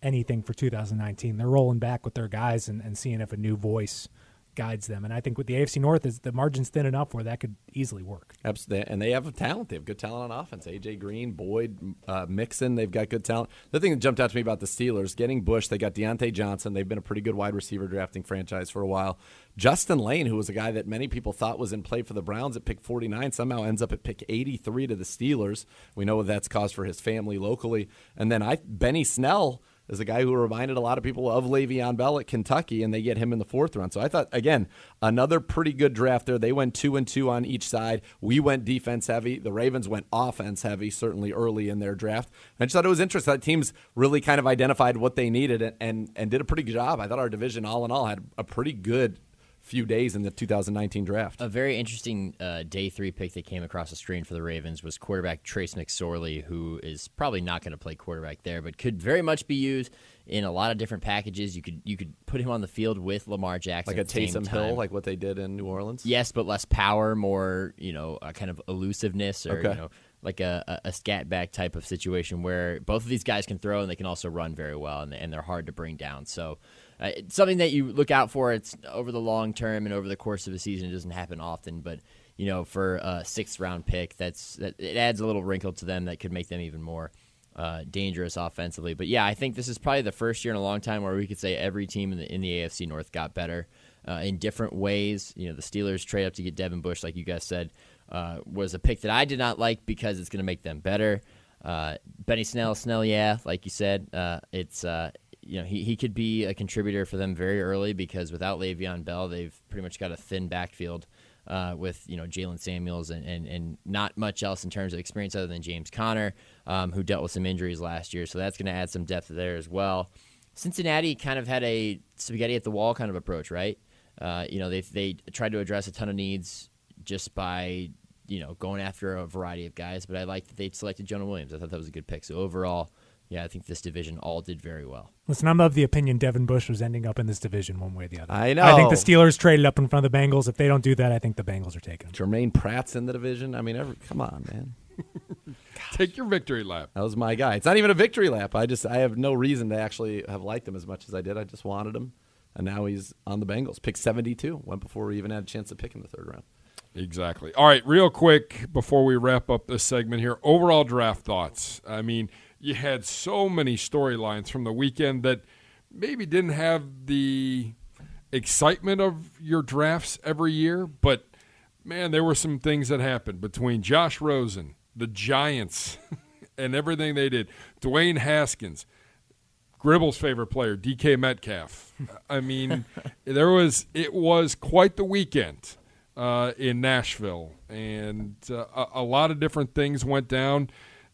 anything for 2019. They're rolling back with their guys and, and seeing if a new voice guides them. And I think with the AFC North, is the margin's thin enough where that could easily work.
Absolutely. And they have a talent. They have good talent on offense. AJ Green, Boyd, uh, Mixon. They've got good talent. The thing that jumped out to me about the Steelers getting Bush, they got Diontae Johnson. They've been a pretty good wide receiver drafting franchise for a while. Justin Layne, who was a guy that many people thought was in play for the Browns at pick 49, somehow ends up at pick 83 to the Steelers. We know what that's caused for his family locally. And then I Benny Snell. Is a guy who reminded a lot of people of Le'Veon Bell at Kentucky, and they get him in the fourth round. So I thought again another pretty good draft there. They went two and two on each side. We went defense heavy. The Ravens went offense heavy, certainly early in their draft. I just thought it was interesting that teams really kind of identified what they needed and and, and did a pretty good job. I thought our division all in all had a pretty good few days in the 2019 draft.
A very interesting uh, day three pick that came across the screen for the Ravens was quarterback Trace McSorley, who is probably not going to play quarterback there, but could very much be used in a lot of different packages. You could you could put him on the field with Lamar Jackson,
like a Taysom Hill, like what they did in New Orleans.
Yes, but less power, more you know, a kind of elusiveness, or
okay.
you know, like a, a, scat back type of situation where both of these guys can throw and they can also run very well, and, and they're hard to bring down. So uh, it's something that you look out for. It's over the long term and over the course of a season. It doesn't happen often, but you know, for a sixth round pick, that's that it adds a little wrinkle to them that could make them even more uh, dangerous offensively. But yeah, I think this is probably the first year in a long time where we could say every team in the in the AFC North got better uh, in different ways. You know, the Steelers trade up to get Devin Bush, like you guys said, uh, was a pick that I did not like because it's going to make them better. Uh, Benny Snell, Snell, yeah, like you said, uh, it's uh, you know, he, he could be a contributor for them very early because without Le'Veon Bell, they've pretty much got a thin backfield uh, with you know Jaylen Samuels and, and, and not much else in terms of experience other than James Conner, um, who dealt with some injuries last year. So that's going to add some depth there as well. Cincinnati kind of had a spaghetti at the wall kind of approach, right? Uh, you know, they they tried to address a ton of needs just by you know going after a variety of guys, but I like that they selected Jonah Williams. I thought that was a good pick. So overall, yeah, I think this division all did very well.
Listen, I'm of the opinion Devin Bush was ending up in this division one way or the other.
I know.
I think the Steelers traded up in front of the Bengals. If they don't do that, I think the Bengals are taking him.
Jermaine Pratt's in the division. I mean, every, come on, man.
Take your victory lap.
That was my guy. It's not even a victory lap. I just I have no reason to actually have liked him as much as I did. I just wanted him, and now he's on the Bengals. Pick 72. Went before we even had a chance to pick in the third round.
Exactly. All right, real quick before we wrap up this segment here, overall draft thoughts. I mean, you had so many storylines from the weekend that maybe didn't have the excitement of your drafts every year, but man, there were some things that happened between Josh Rosen, the Giants, and everything they did. Dwayne Haskins, Gribble's favorite player, DK Metcalf. I mean, there was it was quite the weekend uh, in Nashville, and uh, a, a lot of different things went down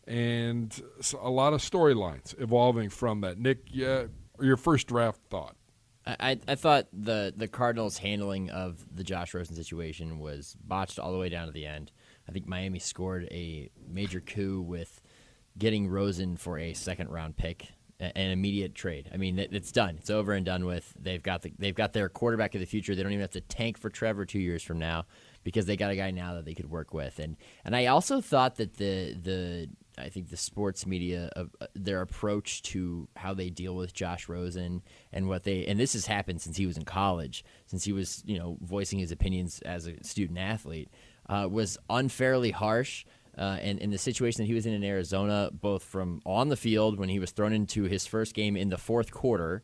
and a lot of storylines evolving from that. Nick, yeah, your first draft thought?
I, I thought the the Cardinals' handling of the Josh Rosen situation was botched all the way down to the end. I think Miami scored a major coup with getting Rosen for a second round pick, an immediate trade. I mean, it's done. It's over and done with. They've got the, they've got their quarterback of the future. They don't even have to tank for Trevor two years from now because they got a guy now that they could work with. And and I also thought that the the I think the sports media uh, their approach to how they deal with Josh Rosen and what they and this has happened since he was in college, since he was you know voicing his opinions as a student athlete, uh, was unfairly harsh. Uh, and in the situation that he was in in Arizona, both from on the field when he was thrown into his first game in the fourth quarter,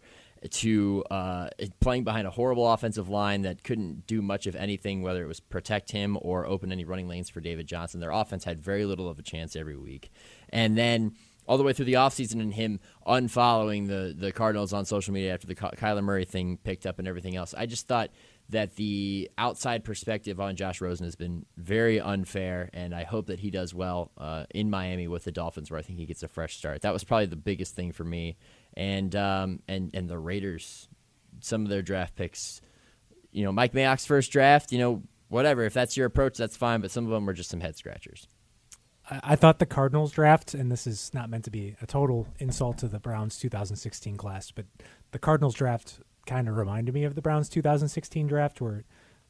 to uh, playing behind a horrible offensive line that couldn't do much of anything, whether it was protect him or open any running lanes for David Johnson. Their offense had very little of a chance every week. And then all the way through the offseason and him unfollowing the, the Cardinals on social media after the Kyler Murray thing picked up and everything else. I just thought that the outside perspective on Josh Rosen has been very unfair, and I hope that he does well uh, in Miami with the Dolphins, where I think he gets a fresh start. That was probably the biggest thing for me and um, and and the Raiders, some of their draft picks, you know, Mike Mayock's first draft, you know, whatever. If that's your approach, that's fine. But some of them were just some head scratchers.
I, I thought the Cardinals draft, and this is not meant to be a total insult to the Browns 2016 class, but the Cardinals draft kind of reminded me of the Browns 2016 draft, where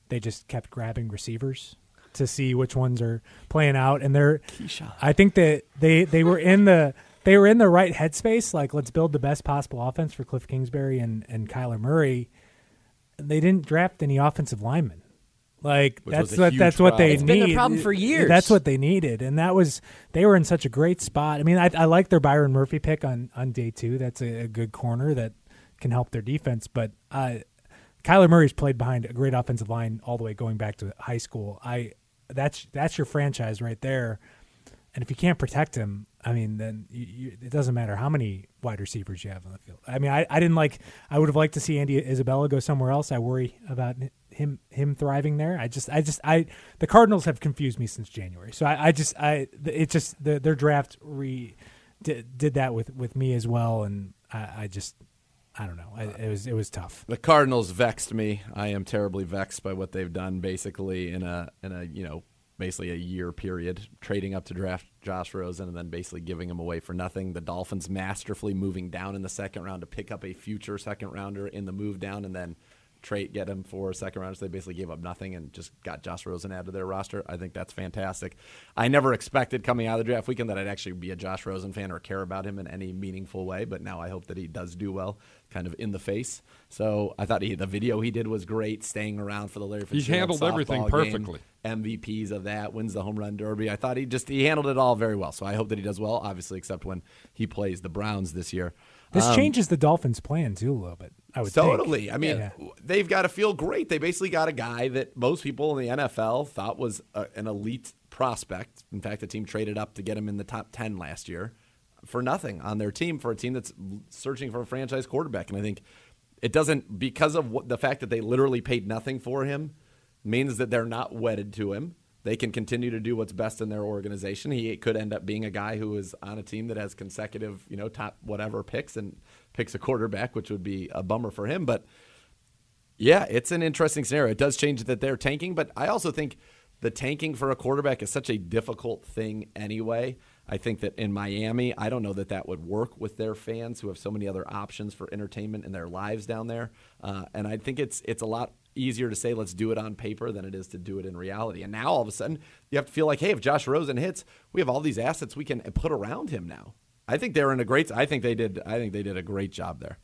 they just kept grabbing receivers to see which ones are playing out, and they're.
Keyshawn.
I think that they they were in the they were in the right headspace. Like, let's build the best possible offense for Cliff Kingsbury and and Kyler Murray. They didn't draft any offensive linemen. Like
Which
that's what
huge
that's what they
problem.
It's been
need.
the problem for years.
That's what they needed, and that was they were in such a great spot. I mean, I, I like their Byron Murphy pick on on day two. That's a, a good corner that can help their defense. But uh, Kyler Murray's played behind a great offensive line all the way going back to high school. I that's that's your franchise right there. And if you can't protect him, I mean, then you, you, it doesn't matter how many wide receivers you have on the field. I mean, I, I didn't like. I would have liked to see Andy Isabella go somewhere else. I worry about him him thriving there. I just I just I the Cardinals have confused me since January. So I, I just I it just the, their draft re did, did that with with me as well, and I, I just I don't know. I, it was it was tough.
The Cardinals vexed me. I am terribly vexed by what they've done. Basically, in a in a you know basically a year period, trading up to draft Josh Rosen and then basically giving him away for nothing. The Dolphins masterfully moving down in the second round to pick up a future second rounder in the move down, and then trade get him for a second round. So they basically gave up nothing and just got Josh Rosen out of their roster. I think that's fantastic. I never expected coming out of the draft weekend that I'd actually be a Josh Rosen fan or care about him in any meaningful way, but now I hope that he does do well, kind of in the face. So I thought he, the video he did was great, staying around for the Larry Fitzgerald.
He handled everything perfectly.
Game, MVPs of that, wins the home run derby. I thought he just he handled it all very well. So I hope that he does well. Obviously, except when he plays the Browns this year.
This
Um,
changes the Dolphins' plan too a little bit. I would think.
Totally. I mean,
Yeah.
they've got to feel great. They basically got a guy that most people in the NFL thought was a, an elite prospect. In fact, the team traded up to get him in the top 10 last year for nothing on their team for a team that's searching for a franchise quarterback. And I think it doesn't, because of what, the fact that they literally paid nothing for him, means that they're not wedded to him. They can continue to do what's best in their organization. He could end up being a guy who is on a team that has consecutive, you know, top whatever picks and picks a quarterback, which would be a bummer for him. But yeah, it's an interesting scenario. It does change that they're tanking, but I also think the tanking for a quarterback is such a difficult thing anyway. I think that in Miami, I don't know that that would work with their fans who have so many other options for entertainment in their lives down there. Uh, and I think it's it's a lot easier to say let's do it on paper than it is to do it in reality. And now all of a sudden, you have to feel like, hey, if Josh Rosen hits, we have all these assets we can put around him now. I think they're in a great. I think they did. I think they did a great job there.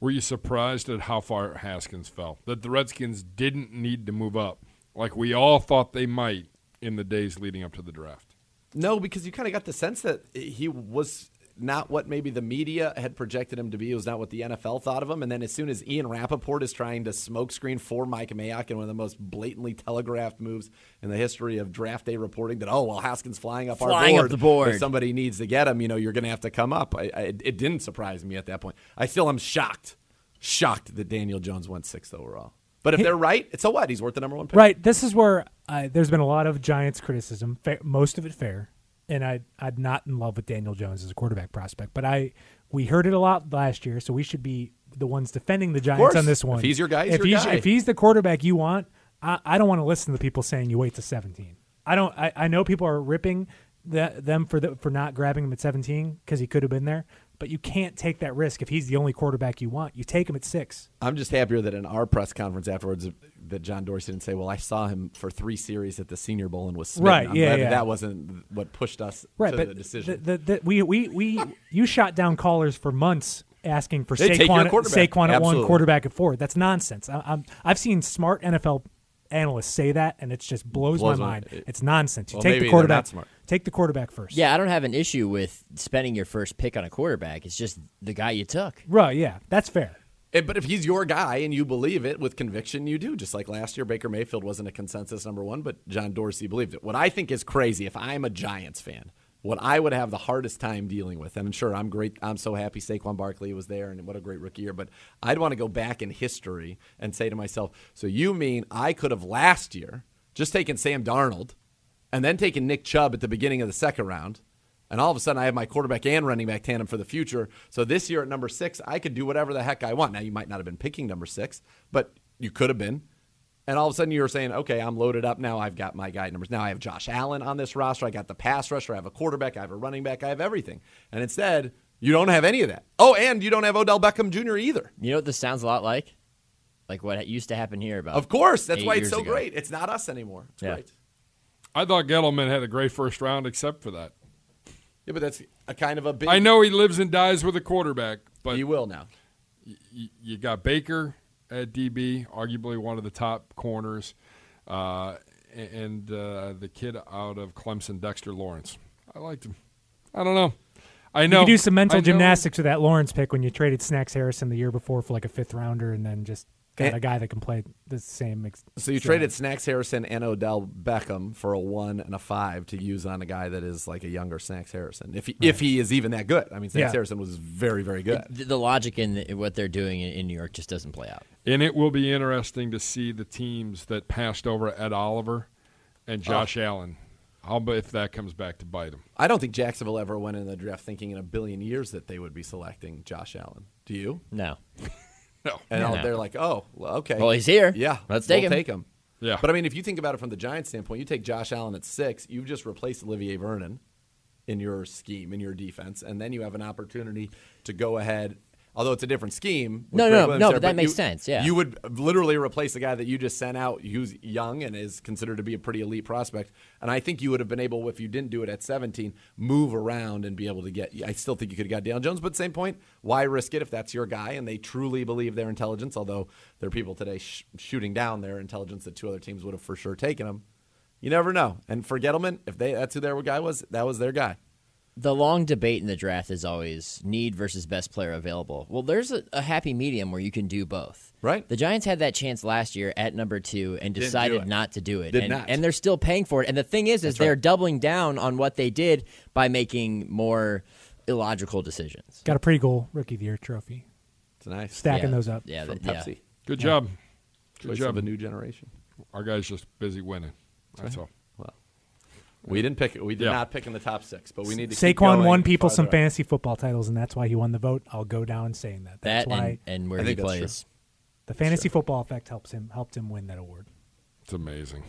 Were you surprised at how far Haskins fell? That the Redskins didn't need to move up like we all thought they might in the days leading up to the draft.
No, because you kind of got the sense that he was not what maybe the media had projected him to be. It was not what the NFL thought of him. And then as soon as Ian Rapoport is trying to smokescreen for Mike Mayock in one of the most blatantly telegraphed moves in the history of draft day reporting that, oh, well, Haskins flying up
Flying
our
up
board.
the board.
If somebody needs to get him, you know, you're going to have to come up. I, I, it didn't surprise me at that point. I still am shocked, shocked that Daniel Jones went sixth overall. But if they're right, it's so what? He's worth the number one pick.
Right. This is where uh, there's been a lot of Giants criticism, most of it fair. And I, I'm not in love with Daniel Jones as a quarterback prospect, but I we heard it a lot last year, so we should be the ones defending the Giants on this
If
one.
he's your guy, he's
if
your
he's
guy.
if he's the quarterback you want, I, I don't want to listen to the people saying you wait to 17. I don't. I, I know people are ripping the, them for the, for not grabbing him at 17 because he could have been there, but you can't take that risk if he's the only quarterback you want. You take him at six.
I'm just happier that in our press conference afterwards that John Dorsey didn't say, "Well, I saw him for three series at the Senior Bowl and was smitten."
Right,
I'm
yeah,
glad that
yeah.
That wasn't what pushed us
right,
to
but
the decision.
The, the, the, we, we, we, you shot down callers for months asking for
They
Saquon. Saquon at one, quarterback at four. That's nonsense. I, I'm, I've seen smart NFL analysts say that, and it just blows,
Blows
my mind.
it-
it's nonsense. You
Well,
take the quarterback.
Not smart.
Take the quarterback first.
Yeah, I don't have an issue with spending your first pick on a quarterback. It's just the guy you took.
Right. Yeah, that's fair.
Eh, but if he's your guy and you believe it with conviction, you do. Just like last year, Baker Mayfield wasn't a consensus number one, but John Dorsey believed it. What I think is crazy, if I'm a Giants fan, what I would have the hardest time dealing with, and I'm sure, I'm great. I'm so happy Saquon Barkley was there, and what a great rookie year. But I'd want to go back in history and say to myself, so you mean I could have last year just taken Sam Darnold, and then taking Nick Chubb at the beginning of the second round? And all of a sudden, I have my quarterback and running back tandem for the future. So this year at number six, I could do whatever the heck I want. Now, you might not have been picking number six, but you could have been. And all of a sudden, you were saying, okay, I'm loaded up now. I've got my guy numbers. Now I have Josh Allen on this roster. I got the pass rusher. I have a quarterback. I have a running back. I have everything. And instead, you don't have any of that. Oh, and you don't have Odell Beckham Jr. either.
You know what this sounds a lot like? Like what used to happen here about.
Of course. That's why it's so
ago.
great. It's not us anymore. It's
Yeah.
great.
I thought Gettleman had a great first round, except for that.
Yeah, but that's a kind of a big.
I know he lives and dies with a quarterback, but
He will now.
y- you got Baker at DB, arguably one of the top corners, uh, and uh, the kid out of Clemson, Dexter Lawrence. I liked him. I don't know. I know.
You could do some mental
I know-
gymnastics with that Lawrence pick when you traded Snacks Harrison the year before for like a fifth rounder, and then just got
And-
a guy that can play the same. Ex-
So you
job.
traded Snacks Harrison and Odell Beckham for a one and a five to use on a guy that is like a younger Snacks Harrison. If he, if he is even that good, I mean, Snacks
Yeah.
Harrison was very very good.
The, the logic in the, what they're doing in, in New York just doesn't play out.
And it will be interesting to see the teams that passed over Ed Oliver and oh. Josh Allen. How about if that comes back to bite them?
I don't think Jacksonville ever went in the draft thinking in a billion years that they would be selecting Josh Allen. Do you?
No.
No.
And
Yeah.
they're like, oh, well, okay.
Well, he's here.
Yeah,
Let's
we'll
take him.
Take him.
Yeah.
But I mean, if you think about it from the Giants' standpoint, you take Josh Allen at six, you've just replaced Olivier Vernon in your scheme, in your defense, and then you have an opportunity to go ahead. Although it's a different scheme.
No, no, no,
there,
but that
you-
makes sense, yeah.
You would literally replace the guy that you just sent out who's young and is considered to be a pretty elite prospect. And I think you would have been able, if you didn't do it at 17, move around and be able to get. I still think you could have got Daniel Jones, but same point, why risk it if that's your guy and they truly believe their intelligence? Although there are people today sh- shooting down their intelligence that two other teams would have for sure taken him. You never know. And for Gettleman, if they that's who their guy was, that was their guy.
The long debate in the draft is always need versus best player available. Well, there's a, a happy medium where you can do both.
Right.
The Giants had that chance last year at number two and decided not to do it.
Did
and,
not.
and they're still paying for it. And the thing is, is they're doubling down on what they did by making more illogical decisions.
got a pretty cool rookie of the year trophy.
It's nice.
Stacking
Yeah.
those up.
Yeah,
from
that- yeah.
Pepsi.
Good job. Good
Choice
job.
of a new generation.
Our guy's just busy winning. That's all.
Well, we didn't pick. It. We did
Yeah.
not pick in the top six, but we need to. keep
Saquon
going
won people some
farther up.
fantasy football titles, and that's why he won the vote. I'll go down saying that. That's
That
why
and, and where
I
he plays.
the fantasy football effect helps him helped him win that award.
It's amazing.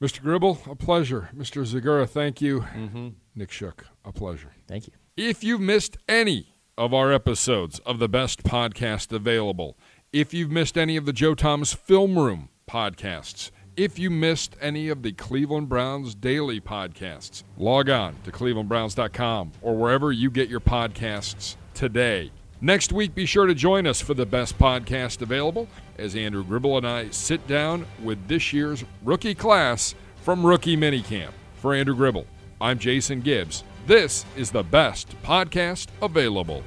Mr. Gribble, a pleasure. Mr. Zegura, thank you.
Mm-hmm.
Nick Shook, a pleasure.
Thank you.
If you've missed any of our episodes of the best podcast available, if you've missed any of the Joe Thomas Film Room podcasts, if you missed any of the Cleveland Browns daily podcasts, log on to clevelandbrowns.com or wherever you get your podcasts today. Next week, be sure to join us for the best podcast available as Andrew Gribble and I sit down with this year's rookie class from Rookie Minicamp. For Andrew Gribble, I'm Jason Gibbs. This is the best podcast available.